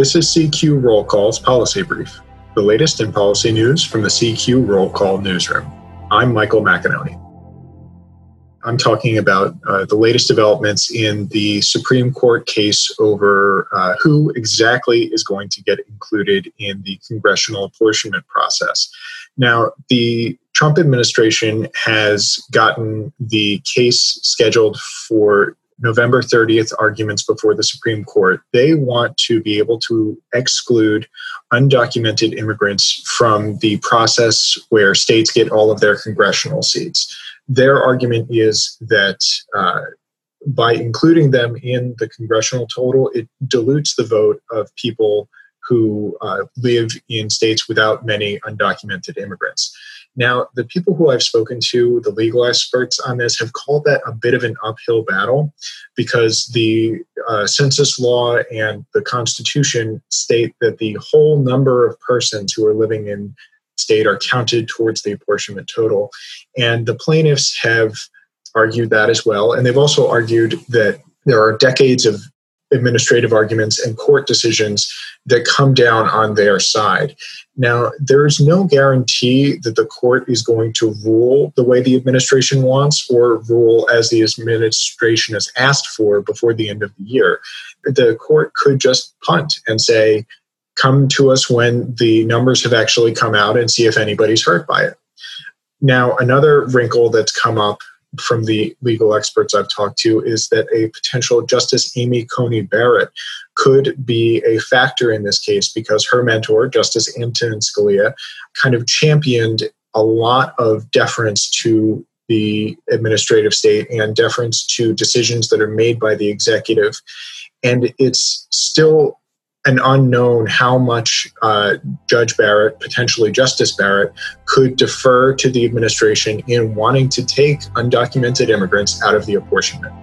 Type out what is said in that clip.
This is CQ Roll Call's Policy Brief, the latest in policy news from the CQ Roll Call newsroom. I'm Michael Macagnone. I'm talking about uh, the latest developments in the Supreme Court case over uh, who exactly is going to get included in the congressional apportionment process. Now, the Trump administration has gotten the case scheduled for November 30th arguments before the Supreme Court, they want to be able to exclude undocumented immigrants from the process where states get all of their congressional seats. Their argument is that uh, by including them in the congressional total, it dilutes the vote of people who uh, live in states without many undocumented immigrants. Now, the people who I've spoken to, the legal experts on this, have called that a bit of an uphill battle because the uh, census law and the Constitution state that the whole number of persons who are living in state are counted towards the apportionment total. And the plaintiffs have argued that as well. And they've also argued that there are decades of administrative arguments and court decisions that come down on their side. Now, there is no guarantee that the court is going to rule the way the administration wants or rule as the administration has asked for before the end of the year. The court could just punt and say, come to us when the numbers have actually come out and see if anybody's hurt by it. Now, another wrinkle that's come up from the legal experts I've talked to is that a potential Justice Amy Coney Barrett could be a factor in this case because her mentor, Justice Antonin Scalia, kind of championed a lot of deference to the administrative state and deference to decisions that are made by the executive. And it's still an unknown how much uh, Judge Barrett, potentially Justice Barrett, could defer to the administration in wanting to take undocumented immigrants out of the apportionment.